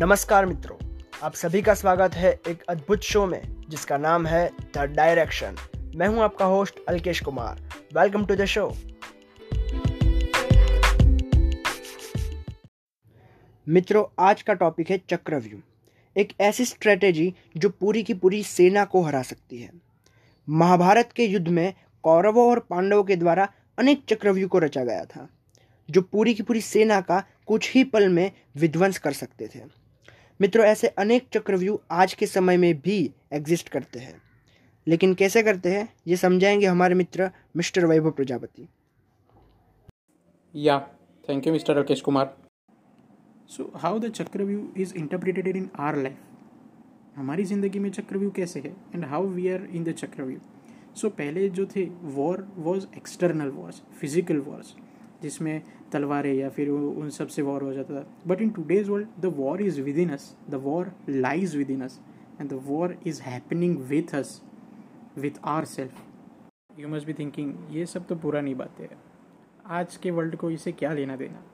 नमस्कार मित्रों, आप सभी का स्वागत है एक अद्भुत शो में, जिसका नाम है द डायरेक्शन मैं हूँ आपका host Alkesh Kumar. Welcome to the show मित्रों, आज का टॉपिक है चक्रव्यूह। एक ऐसी स्ट्रेटेजी जो पूरी की पूरी सेना को हरा सकती है। महाभारत के युद्ध में कौरवों और पांडवों के द्वारा अनेक चक्रव्यूह को रचा गया था, जो पूरी की पूरी सेना का कुछ ही पल में विध्वंस कर सकते थे। मित्रों ऐसे अनेक चक्रव्यूह आज के समय में भी एग्जिस्ट करते हैं। लेकिन कैसे करते हैं ये समझाएँगे हमारे मित्र mister Vaibhav Prajapati. Yeah thank you mister Rakesh Kumar so how the chakravyuh is interpreted in our life हमारी ज़िंदगी में चक्रव्यूह कैसे है? And how we are in the chakravyuh? So पहले जो थे war was external wars physical wars जिसमें तलवारें या फिर उन सबसे वॉर हो जाता था। But in today's world the war is within us the war lies within us and the war is happening with us with our self you must be thinking ये सब तो पुरानी बातें है। आज के वर्ल्ड को इसे क्या लेना देना?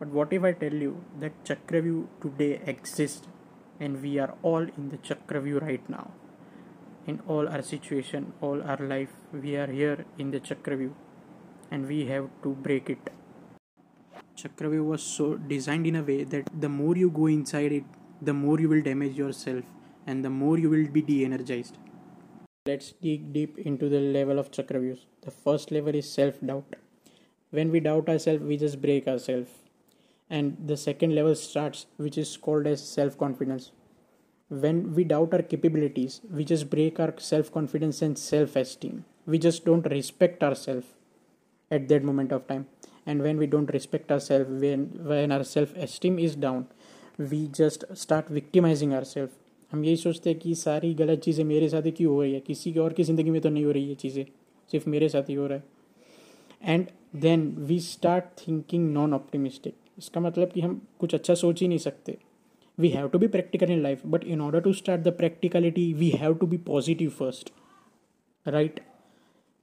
But what if I tell you that chakravyuh today exist and we are all in the chakravyuh right now in all our situation, all our life, we are here in the chakravyu and we have to break it Chakravyu was so designed in a way that the more you go inside it, the more you will damage yourself and the more you will be de energized. Let's dig deep into the level of Chakravyus. The first level is self doubt. When we doubt ourselves, we just break ourselves. And the second level starts, which is called as self confidence. When we doubt our capabilities, we just break our self confidence and self esteem. We just don't respect ourselves at that moment of time. And when we don't respect ourselves, when when our self esteem is down, we just start victimizing ourselves. हम यही सोचते हैं कि सारी गलत चीज़ें मेरे साथ ही क्यों हो रही है? किसी और की ज़िंदगी में तो नहीं हो रही है चीज़ें, सिर्फ़ मेरे साथ ही हो रहा है। And then we start thinking non optimistic इसका मतलब कि हम कुछ अच्छा सोच ही नहीं सकते। We have to be practical in life but in order to start the practicality we have to be positive first right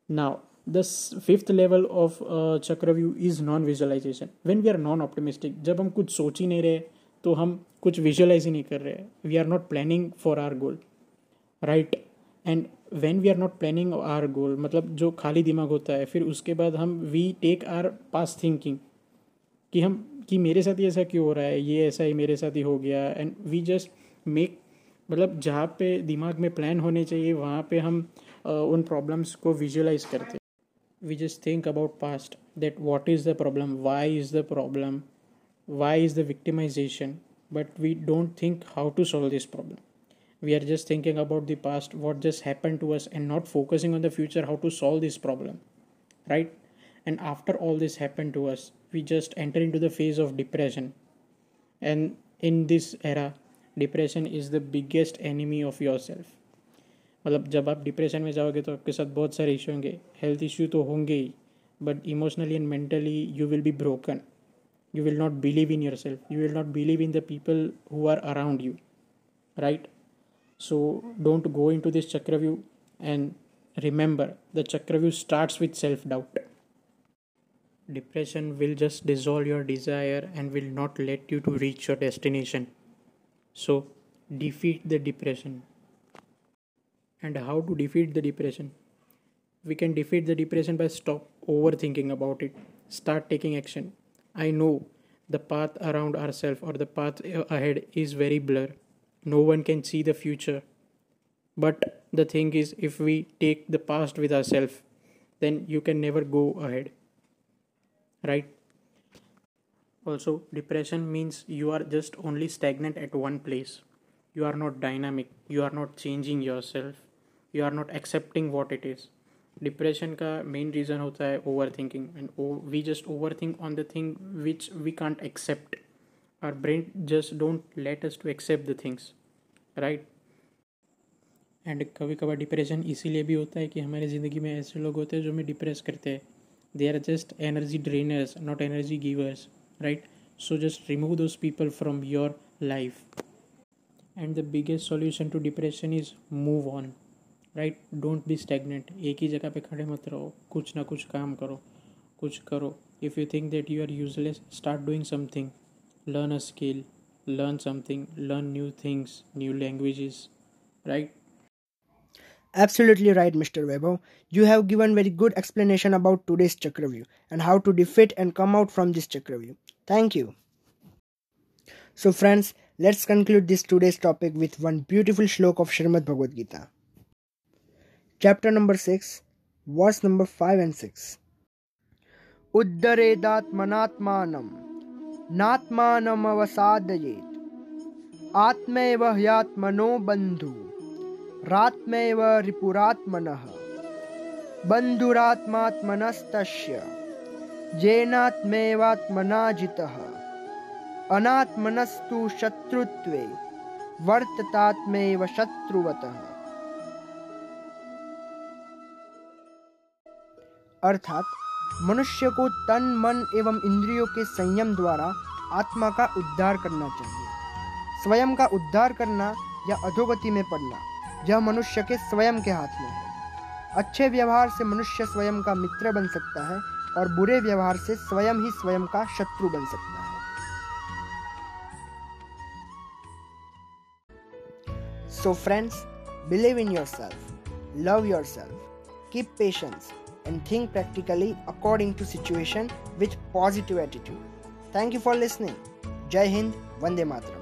now the fifth level uh, chakravyuh is non visualisation when we are non optimistic जब हम कुछ सोच ही नहीं रहे तो हम कुछ विजुअलाइज ही नहीं कर रहे. We are not planning for our goal right and when we are not planning our goal मतलब जो खाली दिमाग होता है फिर उसके बाद हम we take our pass thinking कि हम कि मेरे साथ ही ऐसा क्यों हो रहा है? ये ऐसा ही मेरे साथ ही हो गया. एंड वी जस्ट मेक मतलब जहाँ पे दिमाग में प्लान होने चाहिए वहाँ पे हम uh, उन प्रॉब्लम्स को विजुअलाइज करते we just think about past that what is the problem why is the problem why is the victimization but we don't think how to solve this problem. We are just thinking about the past what just happened to us and not focusing on the future how to solve this problem right? And after all this happened to us we just enter into the phase of depression. And in this era depression is the biggest enemy of yourself मतलब जब आप depression में जाओगे तो आपके साथ बहुत सारे इशू होंगे। हेल्थ इश्यू तो होंगे ही but emotionally and mentally you will be broken you will not believe in your self you will not believe in the people who are around you right so don't go into this chakravyuh and remember the chakravyuh starts with self doubt depression will just dissolve your desire and will not let you to reach your destination so defeat the depression and how to defeat the depression? We can defeat the depression by stop overthinking about it. Start taking action. I know the path around ourselves or the path ahead is very blur no one can see the future. But the thing is if we take the past with ourselves then you can never go ahead. Right? Also depression means you are just only stagnant at one place. You are not dynamic. You are not changing yourself you are not accepting what it is depression का main reason होता है over thinking and we just over think on the thing which we can't accept our brain just don't let us to accept the things right and कभी कभार depression इसीलिए भी होता है कि हमारी ज़िंदगी में ऐसे लोग होते हैं जो हमें डिप्रेस करते हैं. They are just energy drainers not energy givers right so just remove those people from your life and the biggest solution to depression is move on right don't be stagnant एक ही जगह पे खड़े मत रहो कुछ ना कुछ काम करो कुछ करो if you think that you are useless start doing something learn a skill learn something, learn new things, new languages, right? Absolutely right, Mr. Weber. You have given very good explanation about today's Chakravyu and how to defeat and come out from this Chakravyu. Thank you. So friends, let's conclude this today's topic with one beautiful shlok of Srimad Bhagavad Gita. Chapter number 6, verse number 5 and 6. उद्धरेदात्मनात्मानं नात्मानमवसादयेत्। आत्मैव ह्यात्मनो बन्धु रात्मैव रिपुरात्मनः। बन्धुरात्मात्मनस्तस्य येनात्मेवात्मना जितः अनात्मनस्तु शत्रुत्वे वर्ततात्मेव शत्रुवतः। अर्थात मनुष्य को तन, मन एवं इंद्रियों के संयम द्वारा आत्मा का उद्धार करना चाहिए। स्वयं का उद्धार करना या अधोगति में पड़ना, यह मनुष्य के स्वयं के हाथ में है। अच्छे व्यवहार से मनुष्य स्वयं का मित्र बन सकता है और बुरे व्यवहार से स्वयं ही स्वयं का शत्रु बन सकता है। So friends believe in your self love your self keep patience and think practically according to situation with positive attitude. Thank you for listening. Jai Hind, Vande Matra.